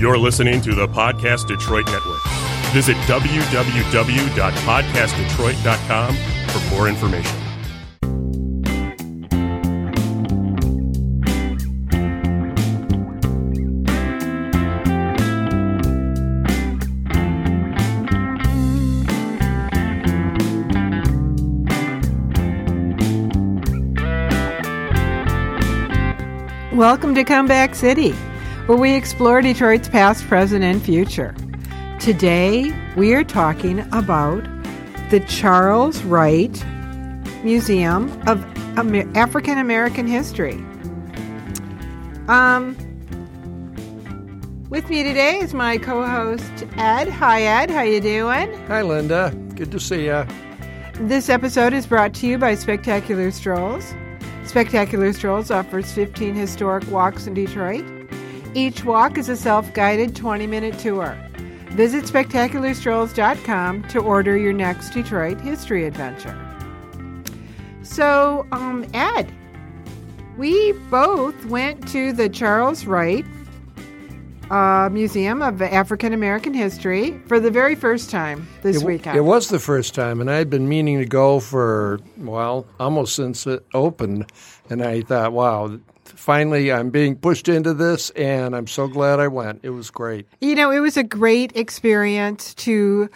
You're listening to the Podcast Detroit Network. Visit www.podcastdetroit.com for more information. Welcome to Comeback City, where we explore Detroit's past, present, and future. Today, we are talking about the Charles Wright Museum of Amer- African American History. Um, with me today is my co-host Ed. Hi, Ed. How you doing? Hi, Linda. Good to see you. This episode is brought to you by Spectacular Strolls. Spectacular Strolls offers 15 historic walks in Detroit. Each walk is a self guided 20 minute tour. Visit spectacularstrolls.com to order your next Detroit history adventure. So, um, Ed, we both went to the Charles Wright uh, Museum of African American History for the very first time this it, weekend. It was the first time, and I had been meaning to go for, well, almost since it opened. And I thought, wow, finally I'm being pushed into this, and I'm so glad I went. It was great. You know, it was a great experience to.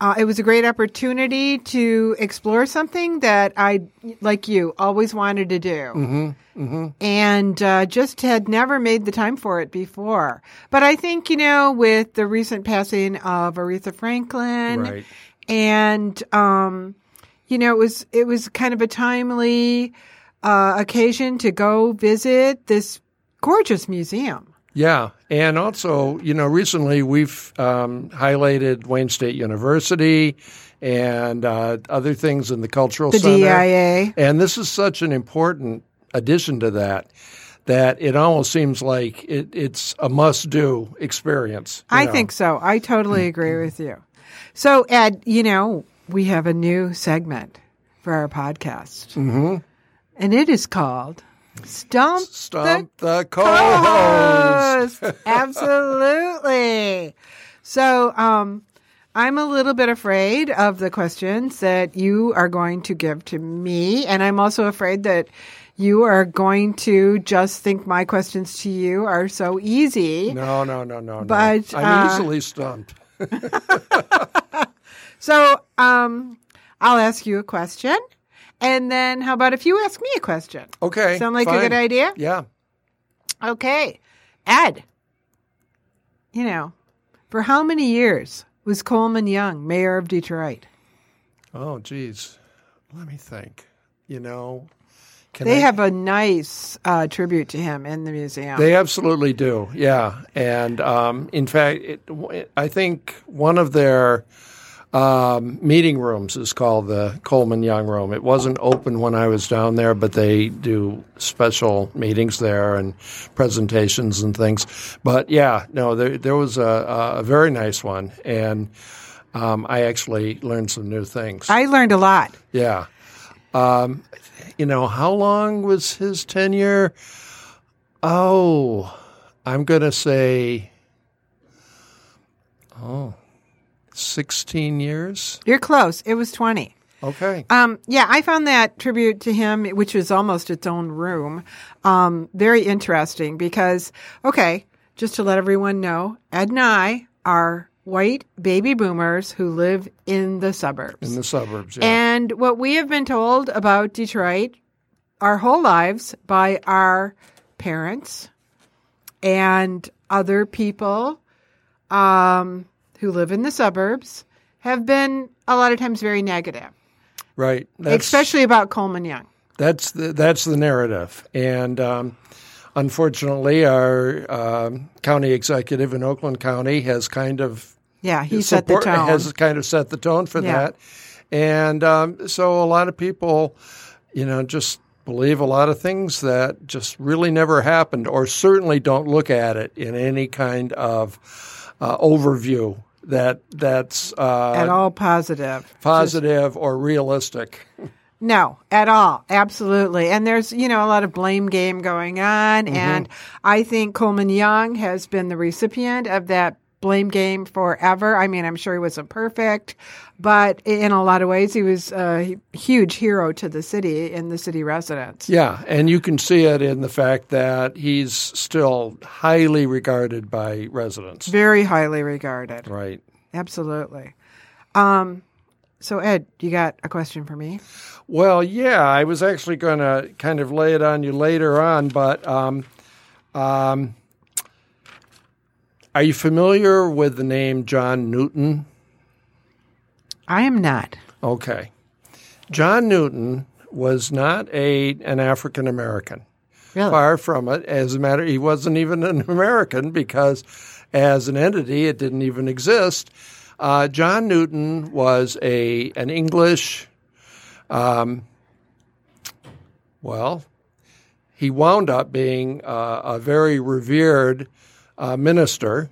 Uh, it was a great opportunity to explore something that I, like you, always wanted to do. Mm-hmm, mm-hmm. And uh, just had never made the time for it before. But I think, you know, with the recent passing of Aretha Franklin Right. and, um, you know, it was, it was kind of a timely uh, occasion to go visit this gorgeous museum. Yeah, and also, you know, recently we've um, highlighted Wayne State University and uh, other things in the cultural The center. DIA. And this is such an important addition to that that it almost seems like it, it's a must-do experience. I know. think so. I totally agree with you. So, Ed, you know, we have a new segment for our podcast, mm-hmm. And it is called Stump, Stump the the co-host. Absolutely. So, um, I'm a little bit afraid of the questions that you are going to give to me, and I'm also afraid that you are going to just think my questions to you are so easy. No, no, no, no, no. But, I'm uh, easily stumped. So, um, I'll ask you a question, and then how about if you ask me a question? Okay. Sound like a good idea? Yeah. Okay. Ed, you know, for how many years was Coleman Young mayor of Detroit? Oh, geez. Let me think. You know, can They I- have a nice uh, tribute to him in the museum. They absolutely do, yeah. And um, in fact, it, I think one of their um, meeting rooms is called the Coleman Young Room. It wasn't open when I was down there, but they do special meetings there and presentations and things. But yeah, no, there, there was a, a very nice one, and um, I actually learned some new things. I learned a lot. Yeah. Um, you know, how long was his tenure? Oh, I'm going to say, oh, 16 years. You're close. It was 20. Okay. Um, yeah, I found that tribute to him, which was almost its own room, um, very interesting because, okay, just to let everyone know, Ed and I are white baby boomers who live in the suburbs. In the suburbs, yeah. And what we have been told about Detroit our whole lives by our parents and other people um, who live in the suburbs have been a lot of times very negative, right. That's, especially about Coleman Young. that's the, that's the narrative. And um, unfortunately, our um, county executive in Oakland County has kind of Yeah, he set the tone. Has kind of set the tone for Yeah. that, and um, so a lot of people, you know, just believe a lot of things that just really never happened, or certainly don't look at it in any kind of uh, overview that that's uh, At all positive. positive or realistic. No, at all. Absolutely. And there's, you know, a lot of blame game going on. And I think Coleman Young has been the recipient of that blame game forever. I mean, I'm sure he wasn't perfect, but in a lot of ways, he was a huge hero to the city and the city residents. Yeah, and you can see it in the fact that he's still highly regarded by residents. Very highly regarded. Right. Absolutely. Um, so, Ed, you got a question for me? Well, yeah, I was actually going to kind of lay it on you later on, but um, um, are you familiar with the name John Newton? I am not. Okay. John Newton was not a an African American. Really? Far from it. As a matter, he wasn't even an American because, as an entity, it didn't even exist. Uh, John Newton was a an English. Um, well, he wound up being uh, a very revered uh, minister,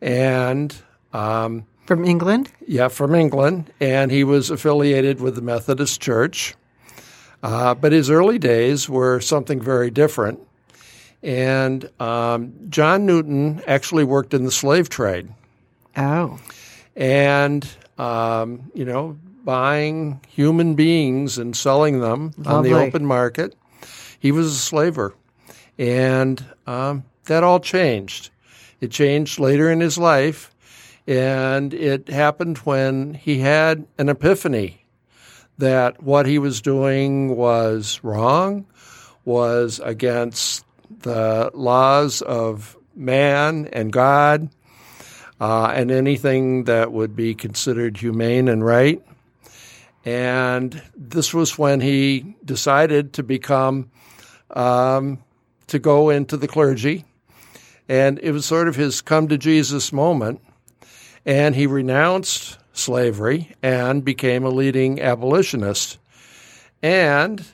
and um, From England? yeah, from England, and he was affiliated with the Methodist Church. Uh, but his early days were something very different. And um, John Newton actually worked in the slave trade Oh. and, um, you know, buying human beings and selling them on the open market. He was a slaver. And um, that all changed. It changed later in his life. And it happened when he had an epiphany that what he was doing was wrong, was against the laws of man and God, uh, and anything that would be considered humane and right. And this was when he decided to become, um, to go into the clergy. And it was sort of his come to Jesus moment. And he renounced slavery and became a leading abolitionist. And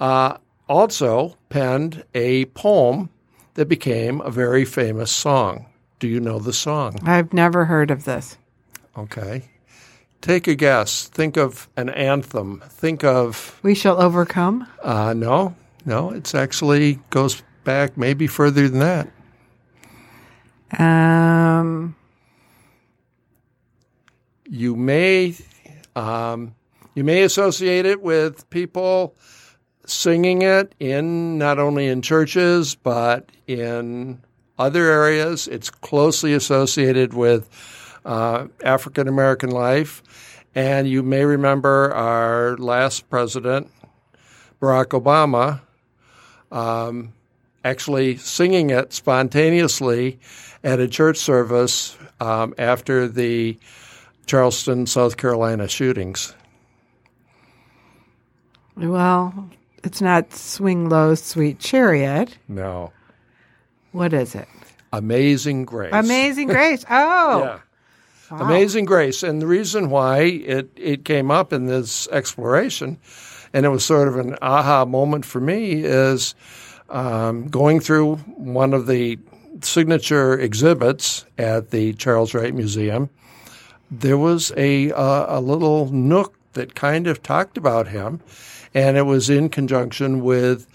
uh, also penned a poem that became a very famous song. Do you know the song? I've never heard of this. Okay. Take a guess. Think of an anthem. Think of, We shall overcome. uh, no, no, it's actually goes back maybe further than that. Um, You may, um, you may associate it with people singing it in not only in churches but in other areas. It's closely associated with uh, African American life, and you may remember our last president, Barack Obama, um, actually singing it spontaneously at a church service um, after the Charleston, South Carolina shootings. well, it's not Swing Low, Sweet Chariot. No. What is it? Amazing Grace. Amazing Grace. Oh. Yeah. Amazing Grace. And the reason why it, it came up in this exploration, and it was sort of an aha moment for me, is um, going through one of the signature exhibits at the Charles Wright Museum. There was a, uh, a little nook that kind of talked about him, and it was in conjunction with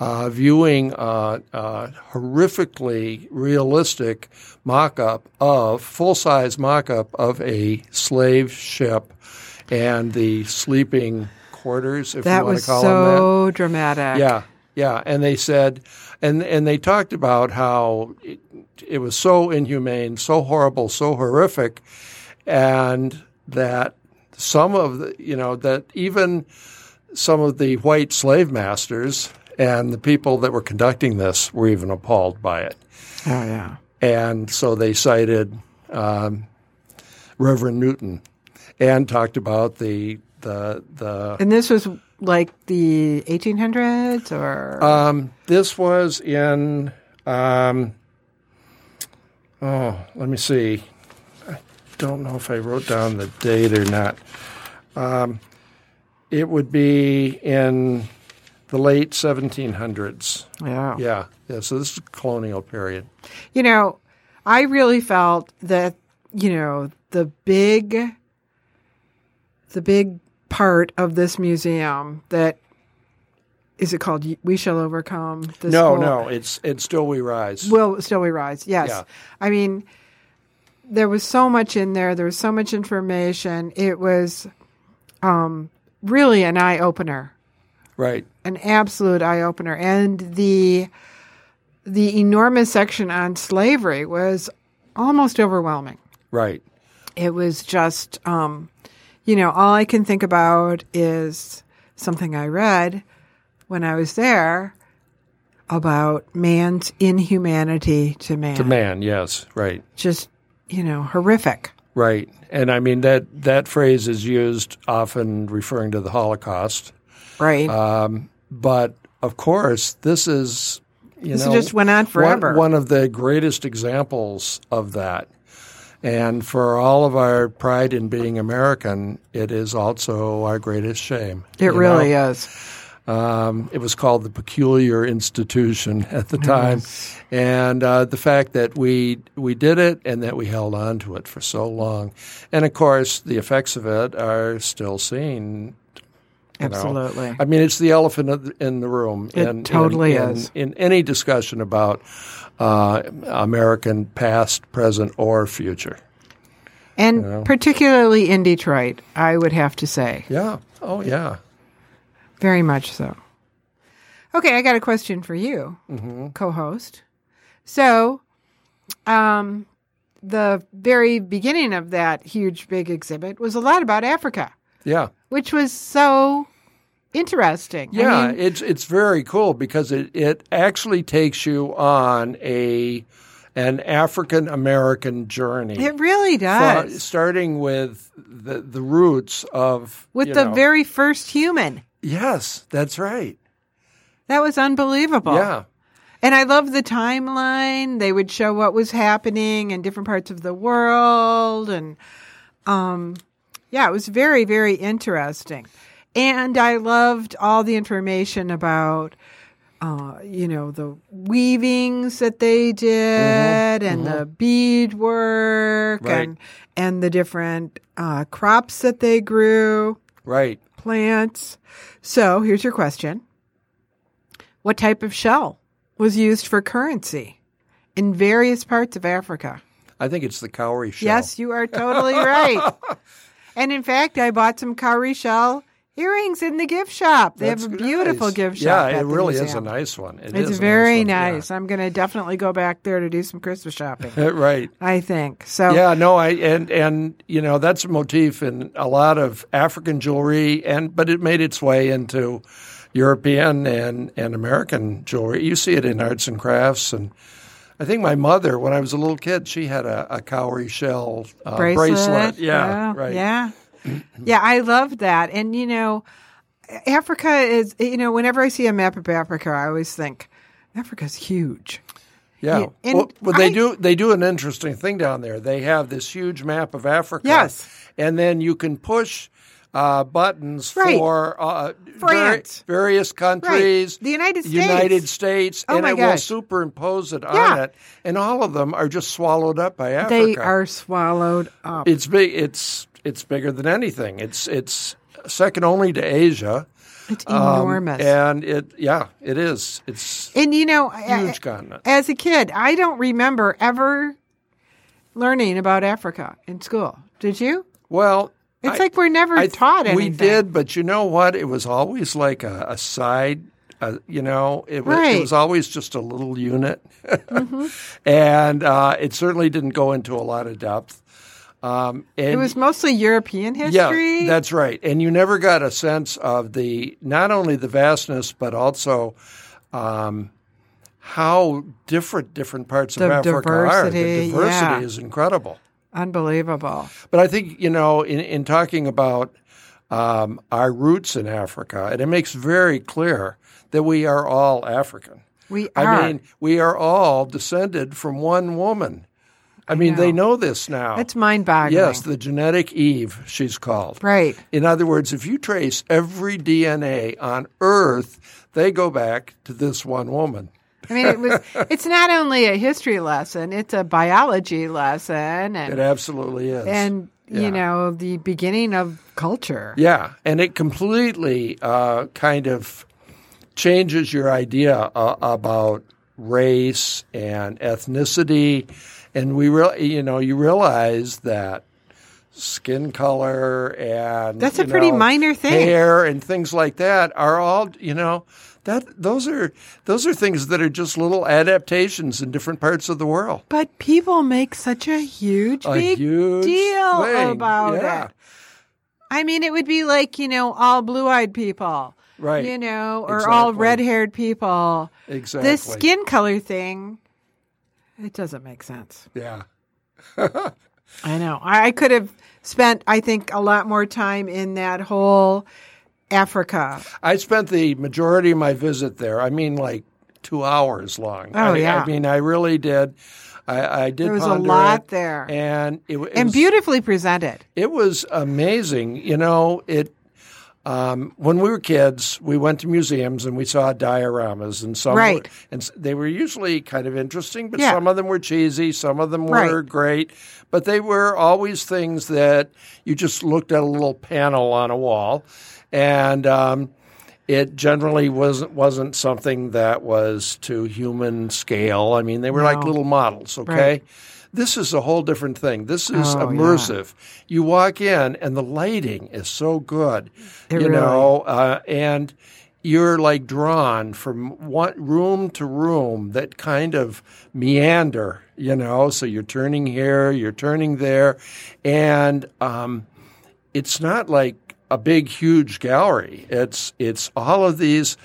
uh, viewing uh, uh, horrifically realistic mock-up of full-size mock-up of a slave ship and the sleeping quarters, if That you want was to call them that. so dramatic. Yeah, yeah, and they said, and and they talked about how it, it was so inhumane, so horrible, so horrific, and that some of the, you know, that even some of the white slave masters and the people that were conducting this were even appalled by it, Oh, yeah. and so they cited um, Reverend Newton and talked about the the the And this was like the 1800s or? Um, this was in, um, oh, let me see. I don't know if I wrote down the date or not. Um, it would be in the late 1700s. yeah. Yeah, yeah. So this is colonial period. You know, I really felt that, you know, the big, the big part of this museum that is it called We Shall Overcome? This No, whole- no, it's it's still we rise. Will Still We Rise. Yes. Yeah. I mean, there was so much in there. There was so much information. It was um, really an eye opener, right. an absolute eye opener. And the the enormous section on slavery was almost overwhelming. Right. It was just, um, you know, all I can think about is something I read when I was there about man's inhumanity to man. To man, yes, right. Just, you know, horrific. Right. And I mean that that phrase is used often referring to the Holocaust. Right. Um, but of course, this is you This know just went on one- forever. One, of the greatest examples of that. And for all of our pride in being American, it is also our greatest shame. it really know? is. Um, it was called the Peculiar Institution at the time, and uh, the fact that we we did it and that we held on to it for so long, and of course the effects of it are still seen. you know. Absolutely. I mean, it's the elephant in the room. It in, totally in, is. In, in any discussion about uh, American past, present, or future. And particularly in Detroit, I would have to say. Yeah. Oh, yeah. Very much so. Okay, I got a question for you, Mm-hmm. co-host. So, um, the very beginning of that huge big exhibit was a lot about Africa, Yeah. which was so interesting. I Yeah, mean, it's it's very cool because it, it actually takes you on a an African American journey. it really does. starting with the the roots of With the know- very first human. yes, that's right. That was unbelievable. Yeah, And I love the timeline. They would show what was happening in different parts of the world. And um, yeah, it was very, very interesting. And I loved all the information about, uh, you know, the weavings that they did and the beadwork Right. and, and the different uh, crops that they grew, right. plants. So here's your question What type of shell was used for currency in various parts of Africa? I think it's the cowrie shell. Yes, you are totally right. and in fact, I bought some cowrie shell earrings in the gift shop. They That's have a beautiful nice. gift shop. Yeah, it really is a nice one. It It's is very nice. one, yeah. I'm going to definitely go back there to do some Christmas shopping. right. I think so. Yeah, no, I and and you know that's a motif in a lot of African jewelry, and but it made its way into European and and American jewelry. You see it in arts and crafts, and I think my mother, when I was a little kid, she had a, a cowrie shell uh, bracelet. Yeah, right. Yeah. yeah, I love that. And you know, Africa is you know, whenever I see a map of Africa, I always think Africa's huge. Yeah. Yeah, and well, well, they I- do they do an interesting thing down there. They have this huge map of Africa. Yes. And then you can push uh, buttons Right. for uh, France. vari- various countries. The United States. United States, Oh and it will gosh. superimpose it on Yeah. it, and all of them are just swallowed up by Africa. They are swallowed up. It's big. It's it's bigger than anything. It's it's second only to Asia. It's Um, enormous. and it yeah, it is. It's and you know, I- huge continent. as a kid, I don't remember ever learning about Africa in school. Did you? Well, It's I- like we're never I- taught anything. We did, but you know what? It was always like a, a side. Uh, you know, it was, Right. it was always just a little unit, Mm-hmm. and uh, it certainly didn't go into a lot of depth. Um, It was mostly European history. yeah, that's right. And you never got a sense of the not only the vastness, but also um, how different different parts of The Africa are. diversity, The diversity yeah. is incredible. unbelievable. But I think you know, in, in talking about um, our roots in Africa, and it makes very clear that we are all African. We are. I mean, we are all descended from one woman. I mean, they know this now. It's mind-boggling. yes, the genetic Eve, she's called. Right. In other words, if you trace every DNA on Earth, they go back to this one woman. I mean, it was. It's not only a history lesson; it's a biology lesson, And, It absolutely is. and Yeah. you know, the beginning of culture. Yeah, and it completely uh, kind of changes your idea uh, about race and ethnicity, and we real you know you realize that skin color and That's a pretty know, minor thing. hair and things like that are all you know that those are those are things that are just little adaptations in different parts of the world. But people make such a huge, A big huge deal thing, about yeah. it. I mean, it would be like, you know, all blue eyed people. Right. You know, or all red haired people. Exactly. This skin color thing, it doesn't make sense. Yeah. I know. I, could have spent, I think, a lot more time in that whole Africa. I spent the majority of my visit there. I mean, like two hours long. Oh, I, yeah. I mean, I really did. I, I did. There was a lot there. and it, it and was, beautifully presented. It was amazing. You know, it. Um, when we were kids, we went to museums and we saw dioramas, and some Right. were, and they were usually kind of interesting, but Yeah. some of them were cheesy, some of them were Right. great, but they were always things that you just looked at a little panel on a wall, and um, it generally wasn't wasn't something that was to human scale. I mean, they were like little models. Okay, Right. This is a whole different thing. This is Oh, yeah. immersive. You walk in, and the lighting is so good. It you really- know, uh, and you're like drawn from one room to room that kind of meander. You know, so you're turning here, you're turning there, and um, it's not like a big, huge gallery. It's it's all of these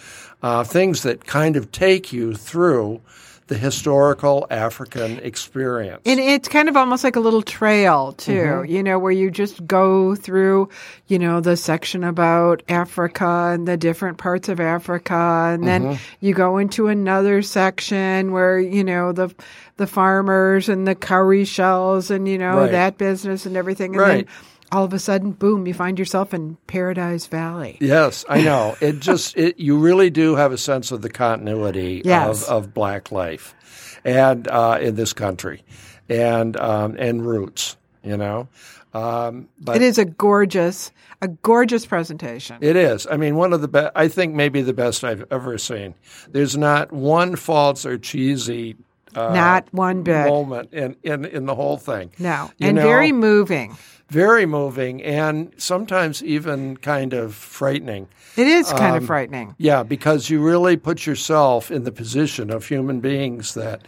uh, things that kind of take you through the historical African experience. And it's kind of almost like a little trail too, Mm-hmm. you know, where you just go through, you know, the section about Africa and the different parts of Africa, and then Mm-hmm. you go into another section where you know the the farmers and the cowrie shells and you know Right. that business and everything, and Right. then all of a sudden, boom, you find yourself in Paradise Valley. Yes, I know. It just it, you really do have a sense of the continuity Yes. of, of black life, and uh, in this country, and um, and roots. You know, um, but It is a gorgeous, a gorgeous presentation. It is. I mean, one of the best. I think maybe the best I've ever seen. There's not one false or cheesy uh, Not one bit. moment in, in in the whole thing. No, You and know, very moving. Very moving, and sometimes even kind of frightening. It is kind Um, of frightening. Yeah, because you really put yourself in the position of human beings that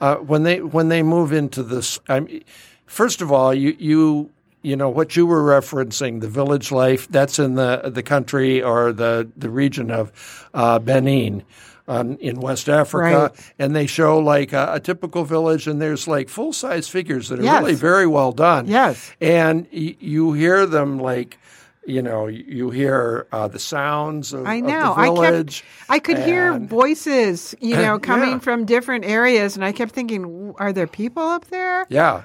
uh, when they when they move into this. I mean, first of all, you you you know what you were referencing the village life that's in the the country or the the region of uh, Benin. Um, in West Africa, Right. and they show like a, a typical village, and there's like full size figures that are Yes. really very well done. Yes. and y- you hear them like, you know, you hear uh, the sounds of, I of know. the I kept. I could hear voices, you know, coming Yeah. from different areas, and I kept thinking, "Are there people up there?" Yeah.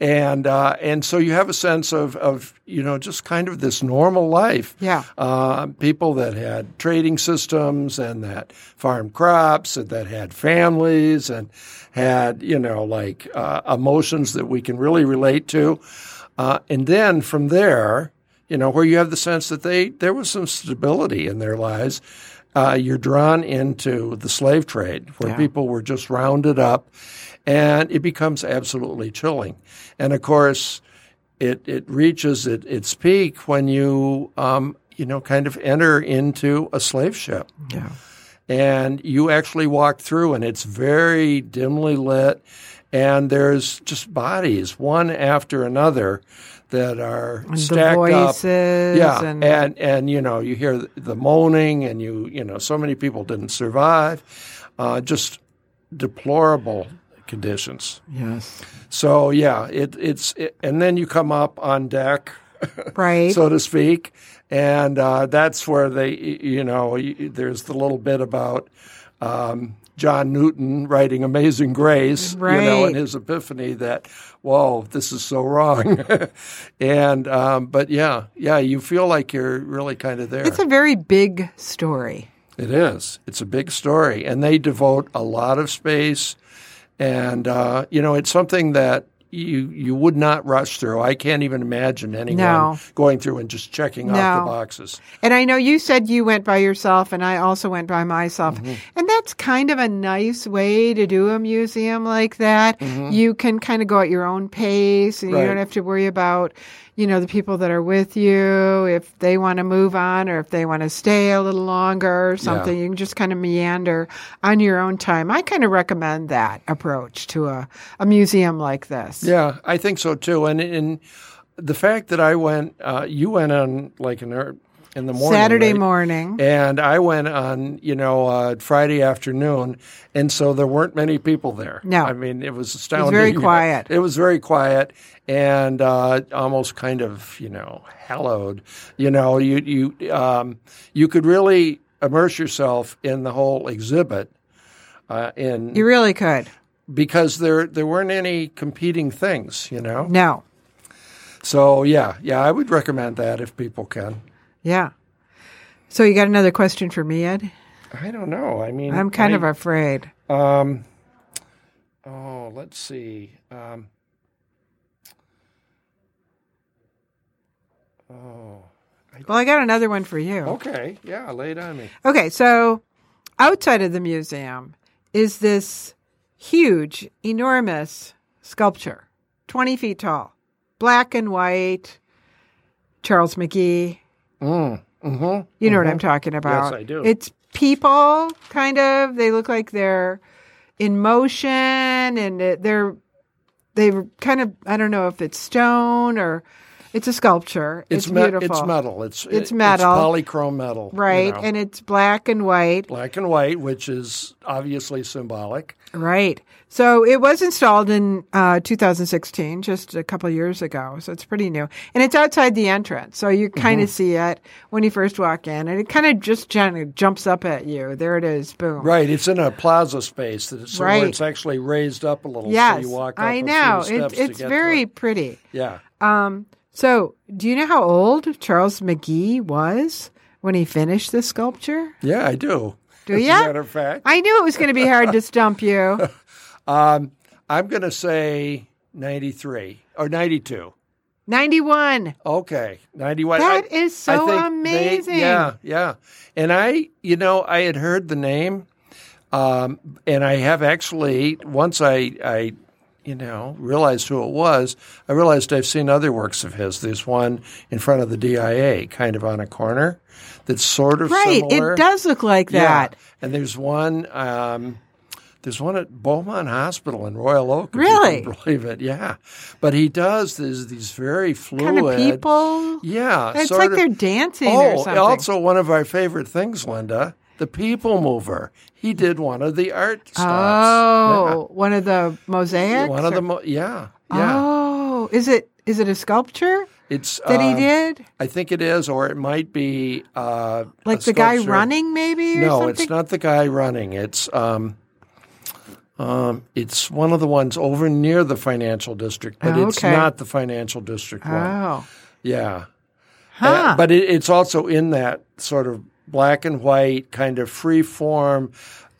And uh, and so you have a sense of, of you know just kind of this normal life. Yeah. Uh, people that had trading systems and that farmed crops and that had families and had you know like uh, emotions that we can really relate to. Uh, and then from there, you know, where you have the sense that they there was some stability in their lives. Uh, you're drawn into the slave trade, where Yeah. people were just rounded up, and it becomes absolutely chilling. And of course, it it reaches it, its peak when you um, you know kind of enter into a slave ship Yeah. and you actually walk through and it's very dimly lit and there's just bodies one after another that are And stacked up yeah and, and and you know you hear the moaning and you you know so many people didn't survive uh, just deplorable conditions yes, so yeah it, it's it, and then you come up on deck right. so to speak. And uh, that's where they, you know, there's the little bit about um, John Newton writing Amazing Grace, you know, Right. and his epiphany that, whoa, this is so wrong. and, um, but yeah, yeah, you feel like you're really kind of there. it's a very big story. It is. It's a big story, and they devote a lot of space. And uh, you know, it's something that you you would not rush through. I can't even imagine anyone No. going through and just checking off the boxes. And I know you said you went by yourself, and I also went by myself. Mm-hmm. And that's kind of a nice way to do a museum like that. You can kind of go at your own pace, and you Mm-hmm. Don't have to worry about, you know, the people that are with you if they want to move on or if they want to stay a little longer or something. You can just kind of meander on your own time. I kind of recommend that approach to a, a museum like this. Yeah, I think so too. And and the fact that I went, uh, you went on like an in the morning, Saturday right? morning. and I went on, you know, uh, Friday afternoon, and so there weren't many people there. No. I mean it was astounding. very quiet. It was very quiet and uh, almost kind of, you know, hallowed. You know, you you um, you could really immerse yourself in the whole exhibit. Uh, in You really could. because there there weren't any competing things, you know. No. So yeah, yeah, I would recommend that if people can. Yeah. So you got another question for me, Ed? I don't know. I mean, I'm kind I- of afraid. Um, oh, let's see. Um, oh, Well, I got another one for you. okay. Yeah, lay it on me. Okay, so outside of the museum is this huge, enormous sculpture, 20 feet tall, black and white, Charles McGee. Mm, mm-hmm. You know what I'm talking about. Yes, I do. It's people, kind of. They look like they're in motion and they're, they're kind of, I don't know if it's stone or it's a sculpture. It's, It's, me- beautiful. It's metal. It's It's it- metal. polychrome metal. you Right. know. And it's black and white. black and white, which is obviously symbolic. Right. So it was installed in uh, 2016, just a couple of years ago. So it's pretty new. And it's outside the entrance. So you kind Mm-hmm. of see it when you first walk in. And it kind of just gently jumps up at you. There it is. Boom. Right. It's in a plaza space that it's, Right. it's actually raised up a little. Yes. So you walk up I know. steps It's, it's get to very it. pretty. Yeah. Um, so do you know how old Charles McGee was when he finished the sculpture? Yeah, I do. Do you? As a matter of fact. I knew it was going to be hard to stump you. Um, I'm going to say 93 or 92. 91. Okay, 91. That I- is so think they- amazing. yeah, yeah. And I, you know, I had heard the name, um, and I have actually, once I, I, you know, realized who it was, I realized I've seen other works of his. There's one in front of the DIA, kind of on a corner, that's sort of Right. similar. It does look like that. Yeah. And there's one. Um, there's one at Beaumont Hospital in Royal Oak. Really? believe it? Yeah. But he does. There's these very fluid Kind of people. Yeah. It's like of- they're dancing oh, or something. also one of our favorite things, Linda, the People Mover. He did one of the art stops. oh, one of the mosaics. one of the mo- yeah yeah. Oh, is it is it a sculpture It's that he uh, did? I think it is, or it might be uh, Like the guy running, maybe? Or No, something? it's not the guy running. It's um, um, it's one of the ones over near the financial district, but Oh, it's okay. not the financial district one. Oh, Yeah, huh. Uh, but it, it's also in that sort of black and white kind of free form,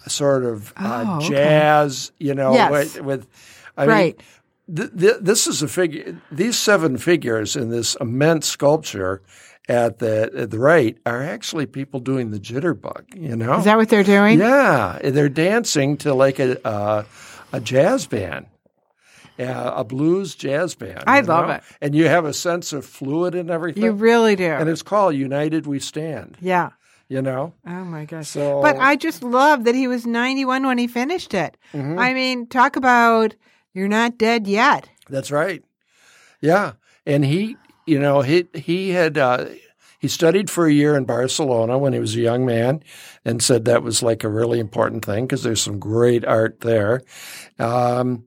sort of uh, Oh, okay. jazz. You know, Yes. with, with I right. mean, th- th- this is a figure. These seven figures in this immense sculpture. At the at the right are actually people doing the jitterbug, you know. Is that what they're doing? Yeah, they're dancing to like a uh, a jazz band, yeah, a blues jazz band. I love know? it. and you have a sense of fluid and everything. You really do. and it's called United We Stand. yeah. You know, Oh my gosh. So- but I just love that he was 91 when he finished it. Mm-hmm. I mean, talk about you're not dead yet. that's right. Yeah, and he, you know, he he had. Uh, he studied for a year in Barcelona when he was a young man and said that was like a really important thing because there's some great art there. Um,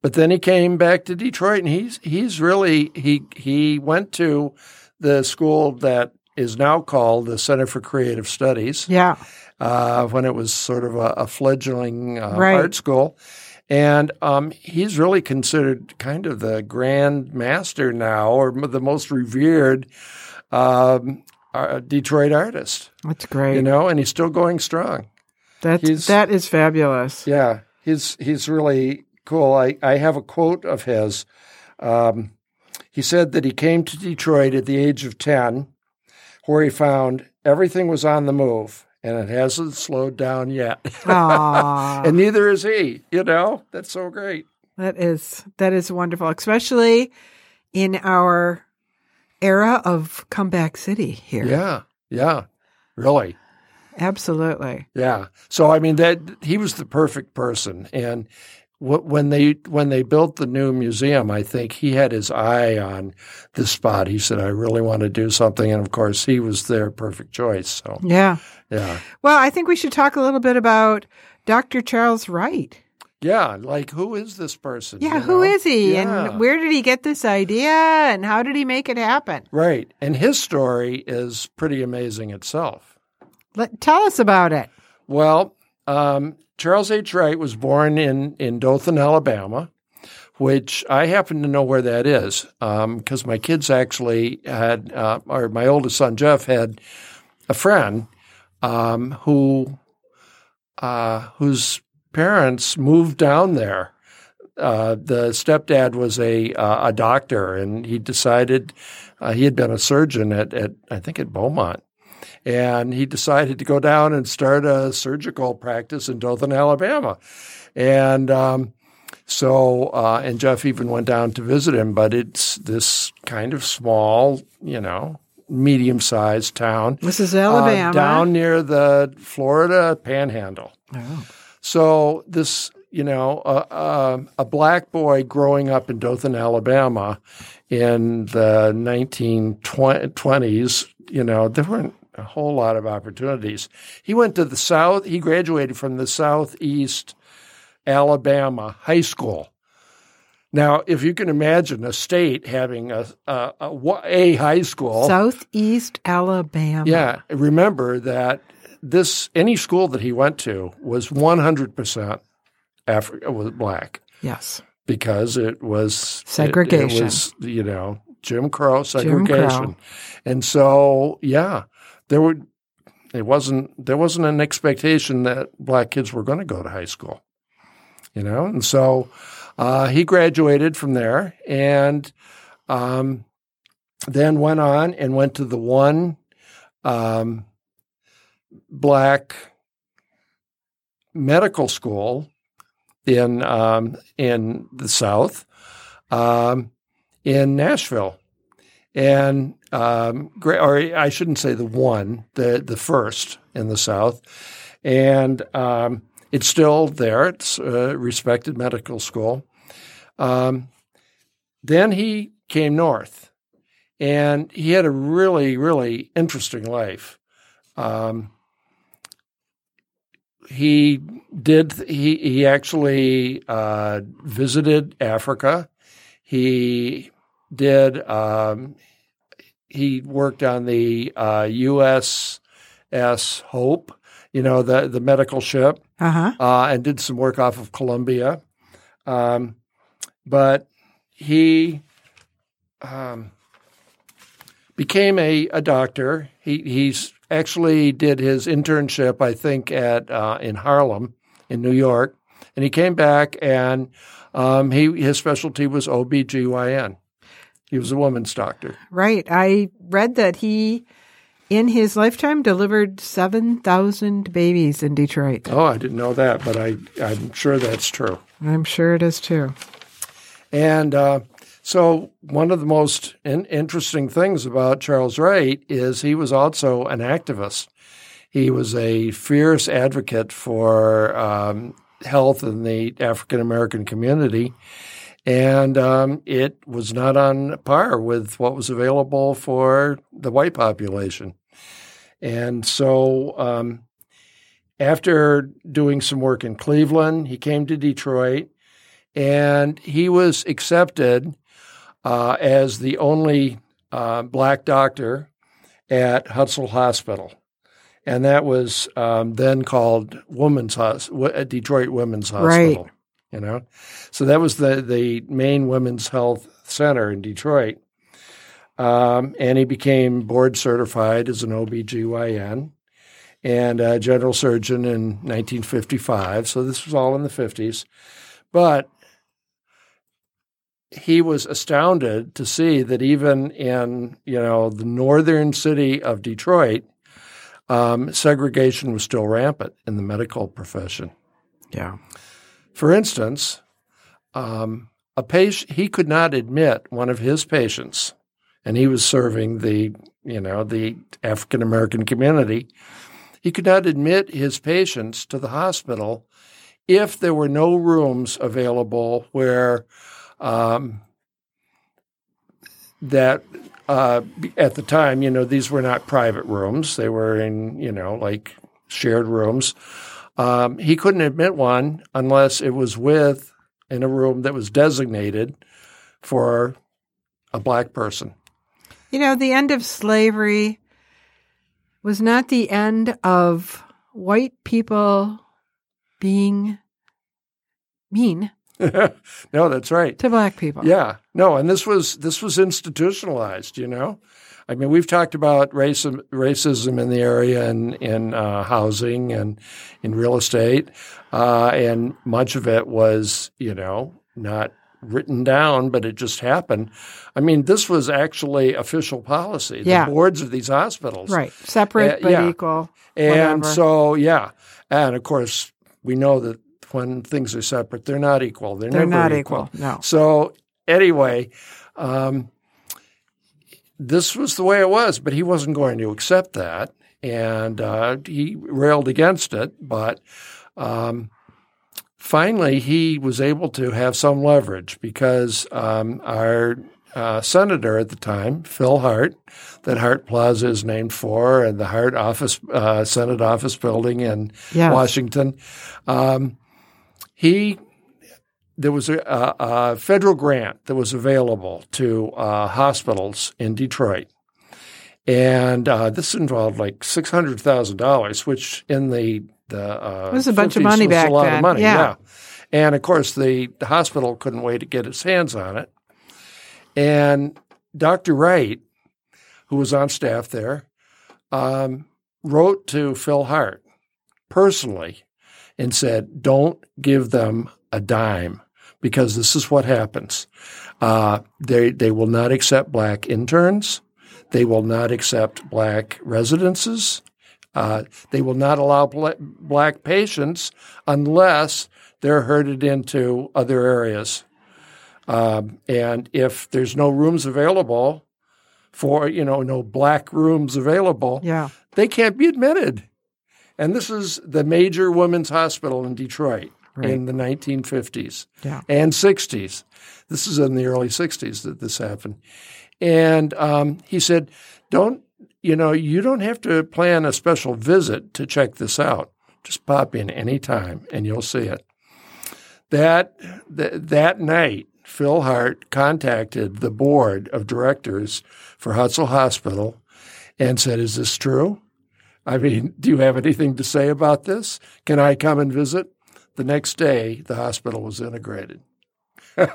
but then he came back to Detroit and he's he's really he he went to the school that is now called the Center for Creative Studies Yeah. uh, when it was sort of a, a fleggling uh, Right. art school. And um, he's really considered kind of the grand master now, or the most revered um, uh, Detroit artist. That's great. You know, and he's still going strong. That's he's- that is fabulous. Yeah, he's he's really cool. I, I have a quote of his. Um, he said that he came to Detroit at the age of 10, where he found everything was on the move and it hasn't slowed down yet. and neither is he. You know, that's so great. That is that is wonderful, especially in our era of comeback city here. Yeah, yeah, really. Absolutely. Yeah. So I mean that he was the perfect person, and when they when they built the new museum, I think he had his eye on this spot. He said, "I really want to do something," and of course, he was their perfect choice. So yeah, yeah. Well, I think we should talk a little bit about Dr. Charles Wright. Yeah, like who is this person? Yeah, who know? is he? Yeah. And where did he get this idea and how did he make it happen? Right. And his story is pretty amazing itself. Let, tell us about it. Well, um, Charles H. Wright was born in, in Dothan, Alabama, which I happen to know where that is because um, my kids actually had, uh, or my oldest son, Jeff, had a friend um, who uh, whose parents moved down there. Uh, the stepdad was a uh, a doctor, and he decided uh, he had been a surgeon at, at I think at Beaumont, and he decided to go down and start a surgical practice in Dothan, Alabama, and um, so uh, and Jeff even went down to visit him, but it's this kind of small, you know, medium sized town. This is Alabama, uh, down near the Florida Panhandle. Oh. So this, you know, uh, uh, a black boy growing up in Dothan, Alabama, in the 1920s, you know, there weren't a whole lot of opportunities. He went to the South. He graduated from the Southeast Alabama High School. Now, if you can imagine a state having a, a, a, a high school, Southeast Alabama. Yeah, remember that this any school that he went to was 100% Afri- was black. Yes. Because it was segregation. It, it was, you know, Jim Crow segregation. Jim Crow. And so, yeah, there would it wasn't there wasn't an expectation that black kids were going to go to high school. You know, and so uh, he graduated from there and um, then went on and went to the one um, black medical school in um, in the South, um, in Nashville, and um, or I shouldn't say the one, the the first in the South, and um, it's still there. It's a respected medical school. Um, then he came north, and he had a really really interesting life. Um, he did. He he actually uh, visited Africa. He did. He worked on the uh, USS Hope, you know, the the medical ship, uh-huh. uh, and did some work off of Colombia. Um, but he um, became a, a doctor. He he's actually did his internship, I think, at uh, in Harlem, in New York, and he came back and um, he his specialty was OBGYN. He was a woman's doctor. Right. I read that he, in his lifetime, delivered seven thousand babies in Detroit. Oh, I didn't know that, but I I'm sure that's true. I'm sure it is too. And uh, so, one of the most in- interesting things about Charles Wright is he was also an activist. He was a fierce advocate for um, health in the African American community, and um, it was not on par with what was available for the white population. And so, um, after doing some work in Cleveland, he came to Detroit, and he was accepted uh, as the only uh, black doctor at Hutzel Hospital. And that was um, then called Women's uh, Detroit Women's Hospital. Right. You know, so that was the the main women's health center in Detroit. Um, and he became board certified as an OBGYN and a general surgeon in 1955. So this was all in the 50s. But he was astounded to see that even in you know the northern city of Detroit, um, segregation was still rampant in the medical profession. Yeah. For instance, um, a patient he could not admit one of his patients, and he was serving the you know the African American community. He could not admit his patients to the hospital if there were no rooms available where um, that uh, at the time, you know, these were not private rooms; they were in you know like shared rooms. Um, he couldn't admit one unless it was with in a room that was designated for a black person. You know, the end of slavery was not the end of white people being mean no, that's right. to black people. Yeah, no, and this was this was institutionalized. You know, I mean, we've talked about racism, racism in the area and in uh, housing and in real estate, uh, and much of it was, you know, not written down, but it just happened. I mean, this was actually official policy. Yeah. The boards of these hospitals, Right. Separate Uh, but yeah. equal. and whatever. so yeah, and of course we know that when things are separate, they're not equal. They're, They're never not equal. No. so anyway, um, this was the way it was, but he wasn't going to accept that, and uh, he railed against it. But um, finally, he was able to have some leverage because um, our uh, senator at the time, Phil Hart, that Hart Plaza is named for, and the Hart office, uh, Senate office building in Yes. Washington. Um, he there was a, a, a federal grant that was available to uh, hospitals in Detroit. And uh, this involved like six hundred thousand dollars, which in the the uh, It was a bunch of money back a lot then. Of money, Yeah. And of course, the, the hospital couldn't wait to get its hands on it. And Dr. Wright, who was on staff there, um, wrote to Phil Hart personally and said, "Don't give them a dime because this is what happens. Uh, they they will not accept black interns. They will not accept black residences. Uh, they will not allow bla- black patients unless they're herded into other areas. Um, and if there's no rooms available for you know no black rooms available, Yeah. they can't be admitted. And this is the major women's hospital in Detroit in the 1950s Yeah. and 60s. This is in the early 60s that this happened. And um, he said, don't, you know, you don't have to plan a special visit to check this out. Just pop in any time and you'll see it. That, th- that night, Phil Hart contacted the board of directors for Hutzel Hospital and said, Is this true? I mean, do you have anything to say about this? Can I come and visit? The next day, the hospital was integrated.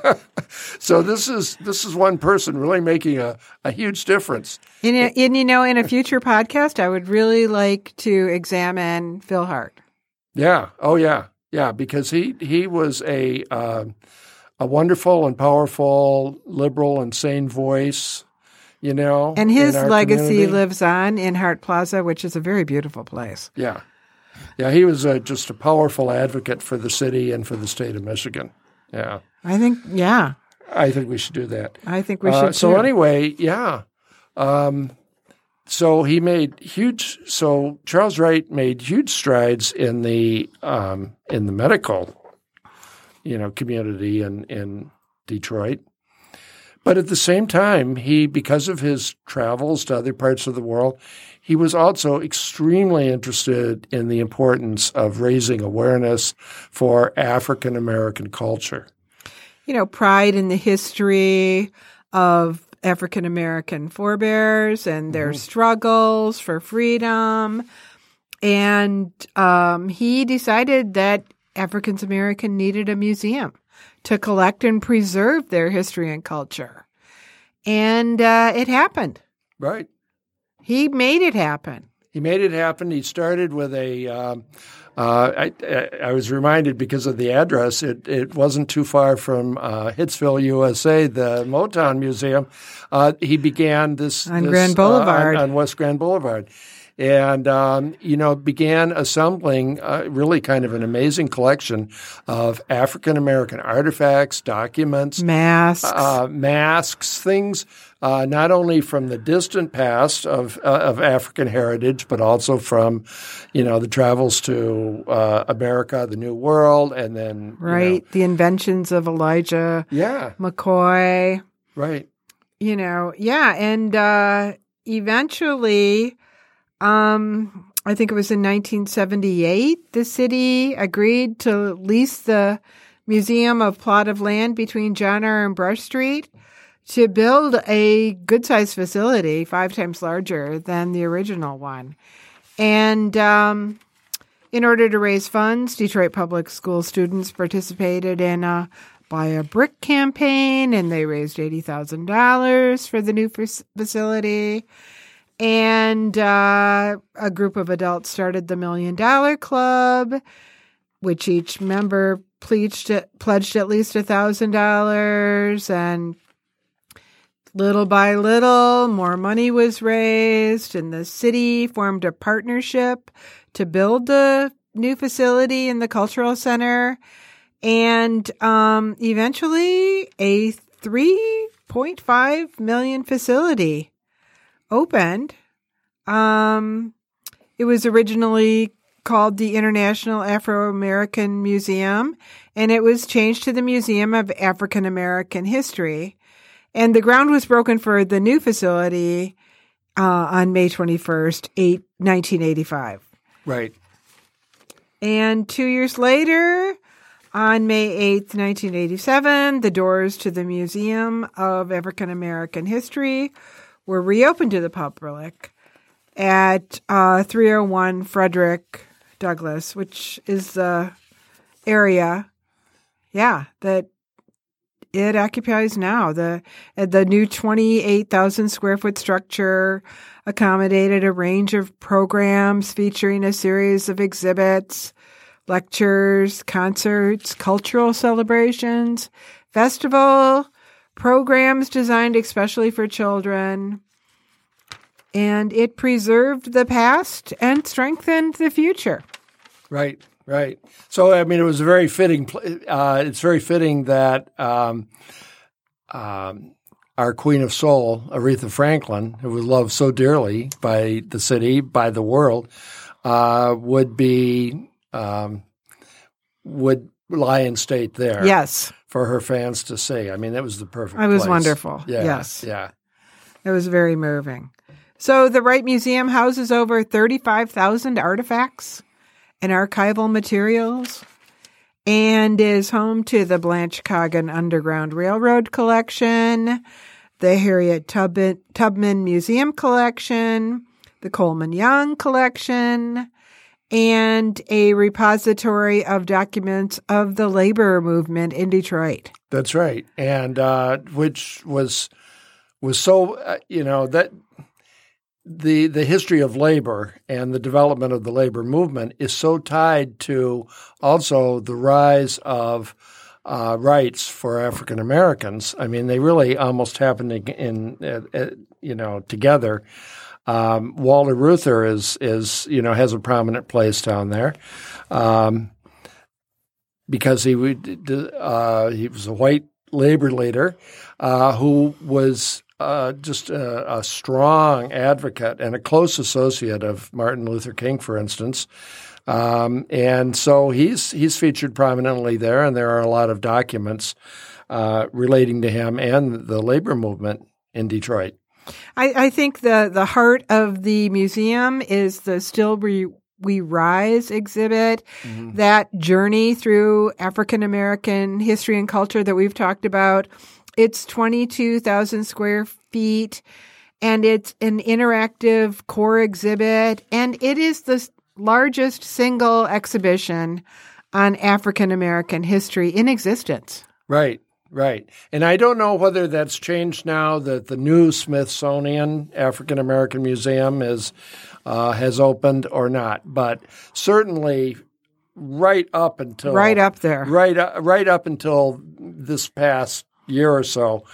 so this is this is one person really making a, a huge difference. And, and you know, in a future podcast, I would really like to examine Phil Hart. Yeah. Oh yeah. Yeah. Because he he was a uh, a wonderful and powerful liberal and sane voice. You know, And his legacy community. lives on in Hart Plaza, which is a very beautiful place. Yeah. Yeah. He was uh, just a powerful advocate for the city and for the state of Michigan. Yeah. I think, yeah, I think we should do that. I think we Uh, should. so too. anyway, yeah. Um, so he made huge. So Charles Wright made huge strides in the um, in the medical, you know, community in in Detroit. But at the same time, he because of his travels to other parts of the world, he was also extremely interested in the importance of raising awareness for African American culture. you know, pride in the history of African American forebears and their struggles for freedom. And um, he decided that African American needed a museum to collect and preserve their history and culture. And uh, it happened. Right. He made it happen. He made it happen. He started with a. Um, uh, I, I, was reminded because of the address. It, it wasn't too far from uh, Hitsville, USA, the Motown Museum. Uh, he began this on this, Grand Boulevard, uh, on, on, West Grand Boulevard, and um, you know began assembling uh, really kind of an amazing collection of African American artifacts, documents, masks, uh, masks, things uh, not only from the distant past of uh, of African heritage, but also from, you know, the travels to uh, America, the New World, and then right you know, the inventions of Elijah, yeah, McCoy, right, you know, yeah, and uh, eventually, um, I think it was in 1978, the city agreed to lease the museum of plot of land between John and Brush Street to build a good sized facility, five times larger than the original one. And um, in order to raise funds, Detroit Public School students participated in a buy a brick campaign and they raised $80,000 for the new facility. And uh, a group of adults started the Million Dollar Club, which each member pledged, pledged at least $1,000 and Little by little, more money was raised, and the city formed a partnership to build the new facility in the cultural center. And um, eventually, a 3.5 million facility opened. Um, it was originally called the International Afro American Museum, and it was changed to the Museum of African American History. And the ground was broken for the new facility uh, on May 21st, 8, 1985. Right. And two years later, on May 8th, 1987, the doors to the Museum of African American History were reopened to the public at uh, 301 Frederick Douglass, which is the area, yeah, that it occupies now. The the new 28,000 square foot structure accommodated a range of programs featuring a series of exhibits, lectures, concerts, cultural celebrations, festival programs designed especially for children. And it preserved the past and strengthened the future. Right. Right. So, I mean, it was a very fitting. Uh, it's very fitting that um, um, our Queen of Soul, Aretha Franklin, who was loved so dearly by the city, by the world, uh, would be um, would lie in state there. Yes. For her fans to see. I mean, that was the perfect. It was place. wonderful. Yeah, yes. Yeah. It was very moving. So the Wright Museum houses over thirty-five thousand artifacts and archival materials and is home to the Blanche Coggin Underground Railroad Collection, the Harriet Tubman, Tubman Museum Collection, the Coleman Young Collection, and a repository of documents of the labor movement in Detroit. That's right, and uh, which was was so uh, you know that the the history of labor and the development of the labor movement is so tied to also the rise of uh, rights for African Americans. I mean, they really almost happened in, in uh, uh, you know together. Um, Walter Reuther is is you know has a prominent place down there. Um, because he would, uh, he was a white labor leader uh, who was uh, just a, a, strong advocate and a close associate of Martin Luther King, for instance. Um, and so he's he's featured prominently there, and there are a lot of documents uh, relating to him and the labor movement in Detroit. I, I, think the the heart of the museum is the Still We, we Rise exhibit, mm-hmm. that journey through African American history and culture that we've talked about it's 22,000 square feet and it's an interactive core exhibit and it is the largest single exhibition on African American history in existence. Right. Right. And I don't know whether that's changed now that the new Smithsonian African American Museum is uh, has opened or not, but certainly right up until Right up there. right uh, right up until this past year or so.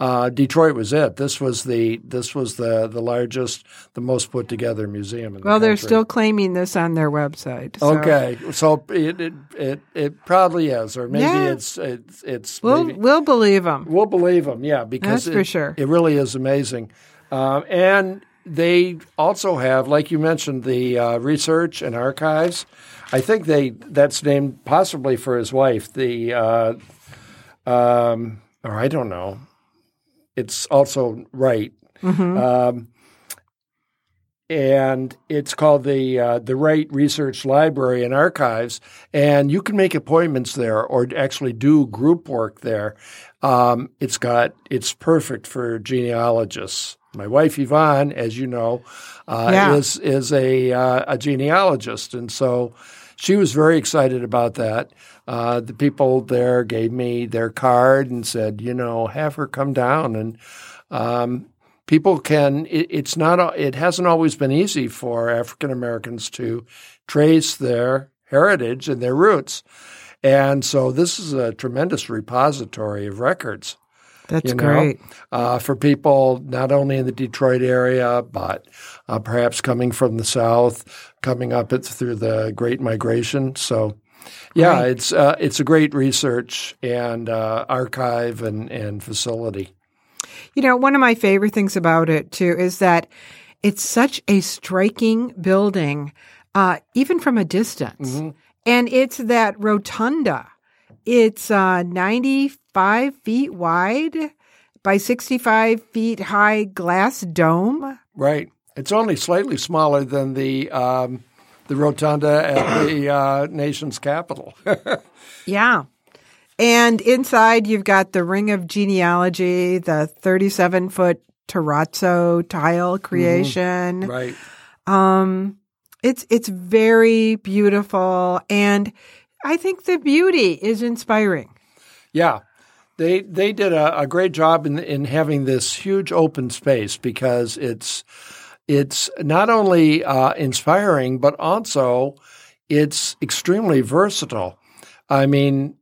Uh, Detroit was it. This was the this was the the largest, the most put together museum in the Well, they're still claiming this on their website. so Okay, so it it, it it probably is, or maybe Yeah. it's it's it's We'll maybe, we'll believe them. we'll believe them, yeah, because That's for sure. it really is amazing, um, and they also have, like you mentioned, the uh, research and archives. I think they that's named possibly for his wife, the uh, um, or I don't know. It's also right. Um, and it's called the uh, the Wright Research Library and Archives, and you can make appointments there or actually do group work there. Um, it's got it's perfect for genealogists. My wife Yvonne, as you know, uh, Yeah. is is a uh, a genealogist, and so she was very excited about that. Uh, the people there gave me their card and said, you know, have her come down and. Um, people can it, it's not it hasn't always been easy for african americans to trace their heritage and their roots and so this is a tremendous repository of records That's you know, great. uh, for people not only in the Detroit area, but uh, perhaps coming from the south, coming up through the Great Migration. So, yeah, Right. it's uh, it's a great research and uh, archive and, and facility. You know, one of my favorite things about it too is that it's such a striking building, uh, even from a distance. Mm-hmm. And it's that rotunda. It's uh, 95 feet wide by 65 feet high glass dome. Right. It's only slightly smaller than the um, the rotunda at the uh, nation's capital. Yeah. And inside, you've got the Ring of Genealogy, the 37 foot terrazzo tile creation. right. Um, it's it's very beautiful, and I think the beauty is inspiring. Yeah, they they did a, a great job in in having this huge open space because it's it's not only uh, inspiring but also it's extremely versatile. I mean,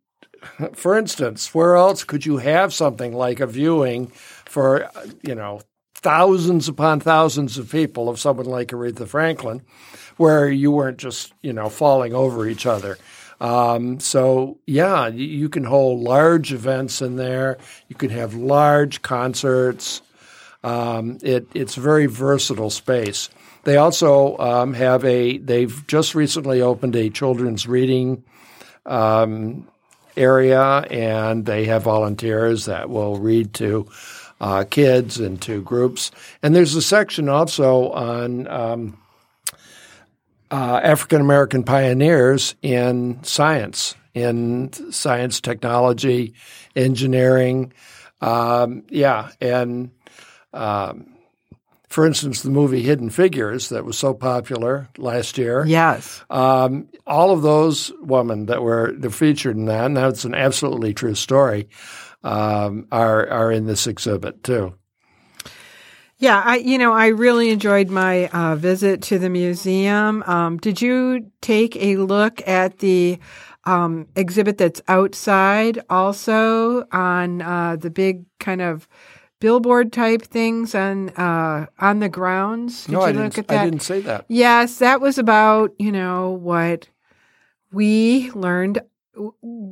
for instance, where else could you have something like a viewing for you know thousands upon thousands of people of someone like Aretha Franklin, where you weren't just you know falling over each other. Um, so yeah, you can hold large events in there. You can have large concerts. Um, it, it's a very versatile space. They also um, have a. They've just recently opened a children's reading um, area, and they have volunteers that will read to uh, kids and to groups. And there's a section also on um, uh, African American pioneers in science, in science, technology, engineering. Um, yeah, and um, for instance, the movie Hidden Figures that was so popular last year. Yes. Um, all of those women that were featured in that, and that's an absolutely true story, um, are are in this exhibit too. Yeah, I you know I really enjoyed my uh, visit to the museum. Um, did you take a look at the um, exhibit that's outside, also on uh, the big kind of billboard type things on uh, on the grounds? Did no, you I look didn't. at that? I didn't say that. Yes, that was about, you know, what we learned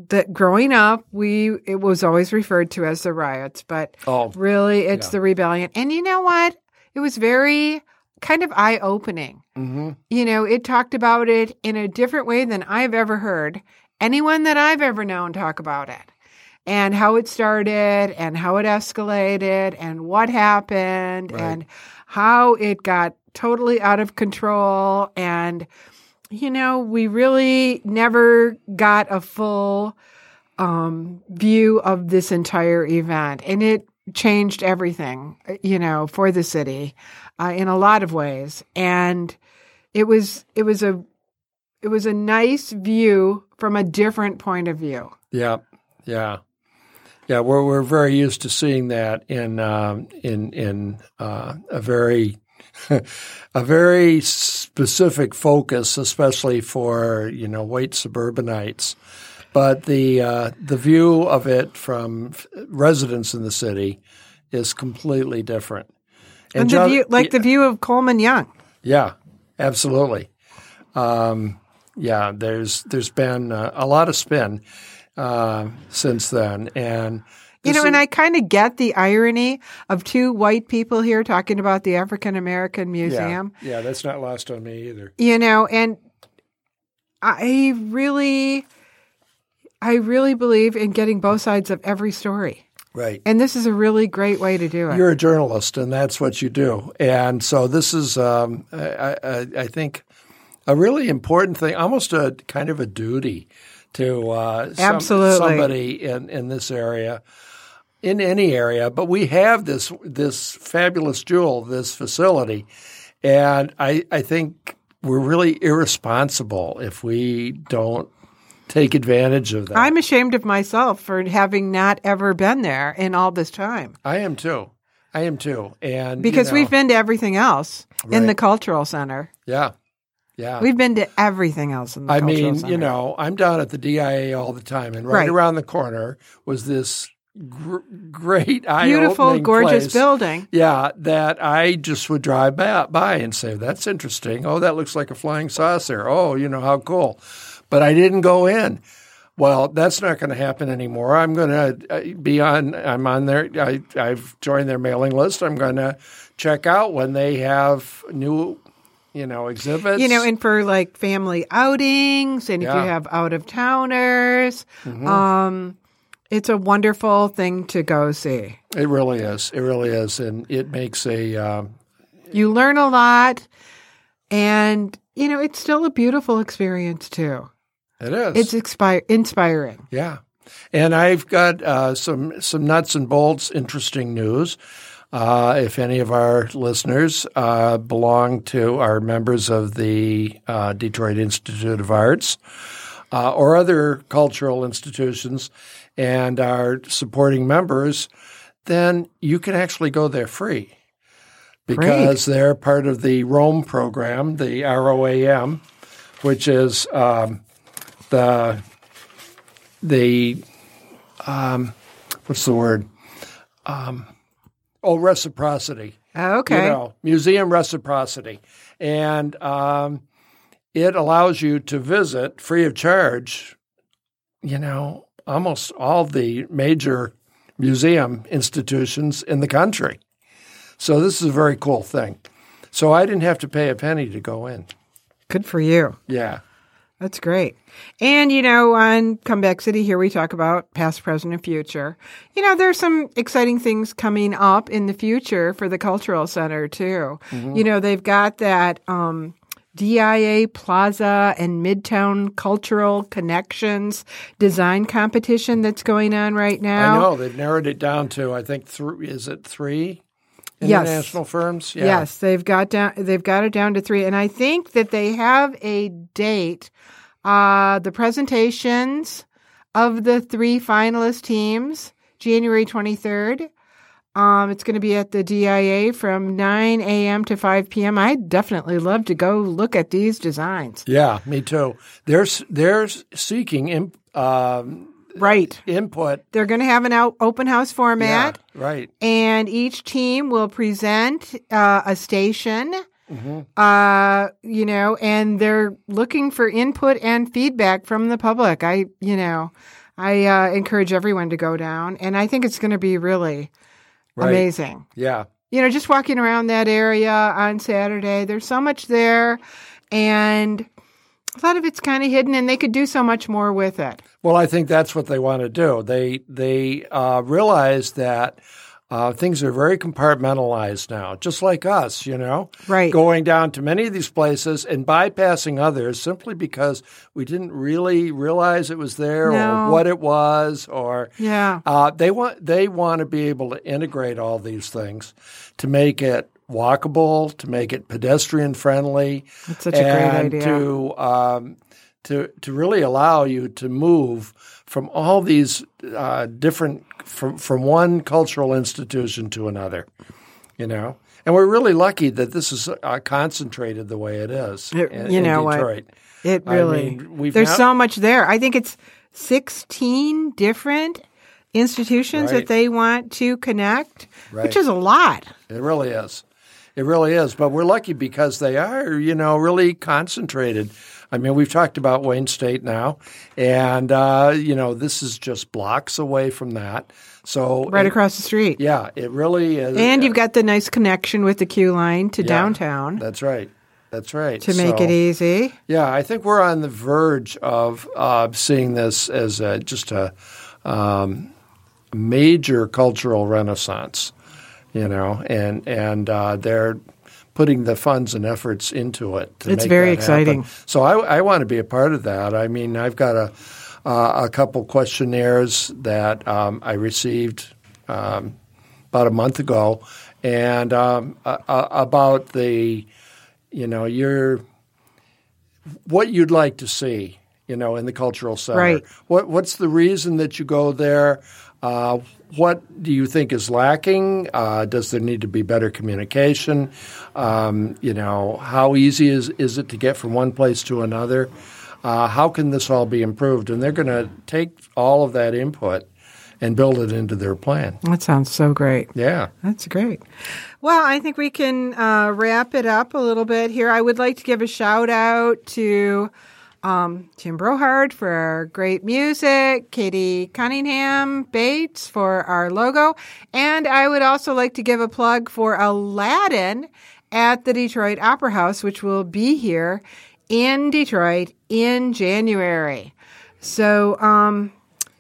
that growing up, we it was always referred to as the riots, but Oh, really it's yeah. the rebellion. And you know what? It was very kind of eye-opening. hmm You know, it talked about it in a different way than I've ever heard anyone that I've ever known talk about it. And how it started and how it escalated and what happened Right. and how it got totally out of control and you know, we really never got a full um, view of this entire event, and it changed everything, you know, for the city uh, in a lot of ways. And it was it was a it was a nice view from a different point of view. Yeah, yeah. Yeah, we're we're very used to seeing that in um, in in uh, a very a very specific focus, especially for you know white suburbanites. But the uh, the view of it from residents in the city is completely different. And, the view, like the view of Coleman Young. Yeah, absolutely. Um, yeah, there's there's been uh, a lot of spin uh, since then, and you know, and I kind of get the irony of two white people here talking about the African American Museum. Yeah, yeah, that's not lost on me either. You know, and I really, I really believe in getting both sides of every story. Right. And this is a really great way to do it. You're a journalist, and that's what you do. And so this is, um, I, I, I, think, a really important thing, almost a kind of a duty to uh, Absolutely. Some, somebody in, in this area, in any area. But we have this this fabulous jewel, this facility, and I, I think we're really irresponsible if we don't take advantage of that. I'm ashamed of myself for having not ever been there in all this time. I am too. I am too. And because you know, we've been to everything else right. in the cultural center. Yeah. Yeah. We've been to everything else in the I mean, center. you know, I'm down at the DIA all the time and right, right. around the corner was this gr- great beautiful gorgeous place. building. Yeah, that I just would drive by, and say that's interesting. Oh, that looks like a flying saucer. Oh, you know how cool but I didn't go in. Well, that's not going to happen anymore. I'm going to uh, be on. I'm on their. I, I've joined their mailing list. I'm going to check out when they have new, you know, exhibits. You know, and for like family outings, and if you have out of towners, mm-hmm. um, it's a wonderful thing to go see. It really is. It really is, and it makes a. Um, you learn a lot, and you know, it's still a beautiful experience too. It is. It's expi- inspiring. Yeah. And I've got uh, some some nuts and bolts interesting news. Uh, if any of our listeners uh, belong to are members of the uh, Detroit Institute of Arts uh, or other cultural institutions and are supporting members, then you can actually go there free because Great. they're part of the ROAM program, the ROAM, which is um, the the um, what's the word? Um, oh, reciprocity. Oh, okay. You know, museum reciprocity, and um, it allows you to visit free of charge. You know, almost all the major museum institutions in the country. So this is a very cool thing. So I didn't have to pay a penny to go in. Good for you. Yeah. That's great. And, you know, on Comeback City here, we talk about past, present, and future. You know, there's some exciting things coming up in the future for the Cultural Center, too. Mm-hmm. You know, they've got that um, DIA Plaza and Midtown Cultural Connections design competition that's going on right now. I know. They've narrowed it down to, I think, three, is it three? International yes. firms, yeah. yes, they've got down. They've got it down to three, and I think that they have a date uh, the presentations of the three finalist teams, January 23rd. Um, it's going to be at the DIA from 9 a.m. to 5 p.m. I'd definitely love to go look at these designs. Yeah, me too. They're, they're seeking um, right input. They're going to have an out, open house format. Yeah, right. And each team will present uh, a station Mm-hmm. Uh, you know, and they're looking for input and feedback from the public. I, you know, I uh, encourage everyone to go down, and I think it's going to be really right. amazing. Yeah. You know, just walking around that area on Saturday, there's so much there, and a lot of it's kind of hidden, and they could do so much more with it. Well, I think that's what they want to do. They they uh, realize that uh, things are very compartmentalized now, just like us, you know? Right. Going down to many of these places and bypassing others simply because we didn't really realize it was there no. or what it was or yeah. Uh, they want they want to be able to integrate all these things to make it walkable, to make it pedestrian friendly. That's such a great and idea. To um, to to really allow you to move from all these uh, different from from one cultural institution to another. You know, and we're really lucky that this is uh, concentrated the way it is. It- in, you know what? Detroit. It I really. mean, we've there's now- so much there. I think it's 16 different institutions Right. that they want to connect, Right. which is a lot. It really is. It really is. But we're lucky because they are, you know, really concentrated. I mean, we've talked about Wayne State now, and uh, you know, this is just blocks away from that. So Right it- across the street. Yeah, it really is. And you've got the nice connection with the Q line to Yeah, downtown That's right. That's right. to make So- it easy. Yeah, I think we're on the verge of uh, seeing this as a, just a um, major cultural renaissance, you know, and and uh, they're putting the funds and efforts into it. To It's make very that happen. exciting. So I, I want to be a part of that. I mean, I've got a uh, a couple questionnaires that um, I received um, about a month ago, and um, uh, about the you know your what you'd like to see you know in the cultural center Right. what what's the reason that you go there uh, what do you think is lacking uh, does there need to be better communication um, you know how easy is, is it to get from one place to another uh, how can this all be improved and they're going to take all of that input and build it into their plan That sounds so great. yeah That's great. Well, I think we can uh, wrap it up a little bit here. I would like to give a shout out to um, Tim Brohard for our great music, Katie Cunningham Bates for our logo, and I would also like to give a plug for Aladdin at the Detroit Opera House, which will be here in Detroit in January. So, um,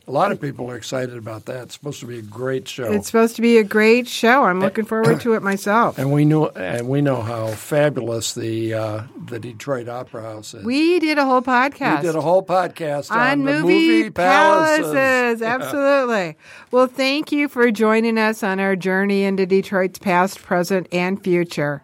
a lot of people are excited about that it's supposed to be a great show it's supposed to be a great show. I'm looking forward to it myself. And we know, and we know how fabulous the uh, the Detroit Opera House is. We did a whole podcast. We did a whole podcast on, on the movie, movie palaces. palaces. Yeah. Absolutely. Well, thank you for joining us on our journey into Detroit's past, present, and future.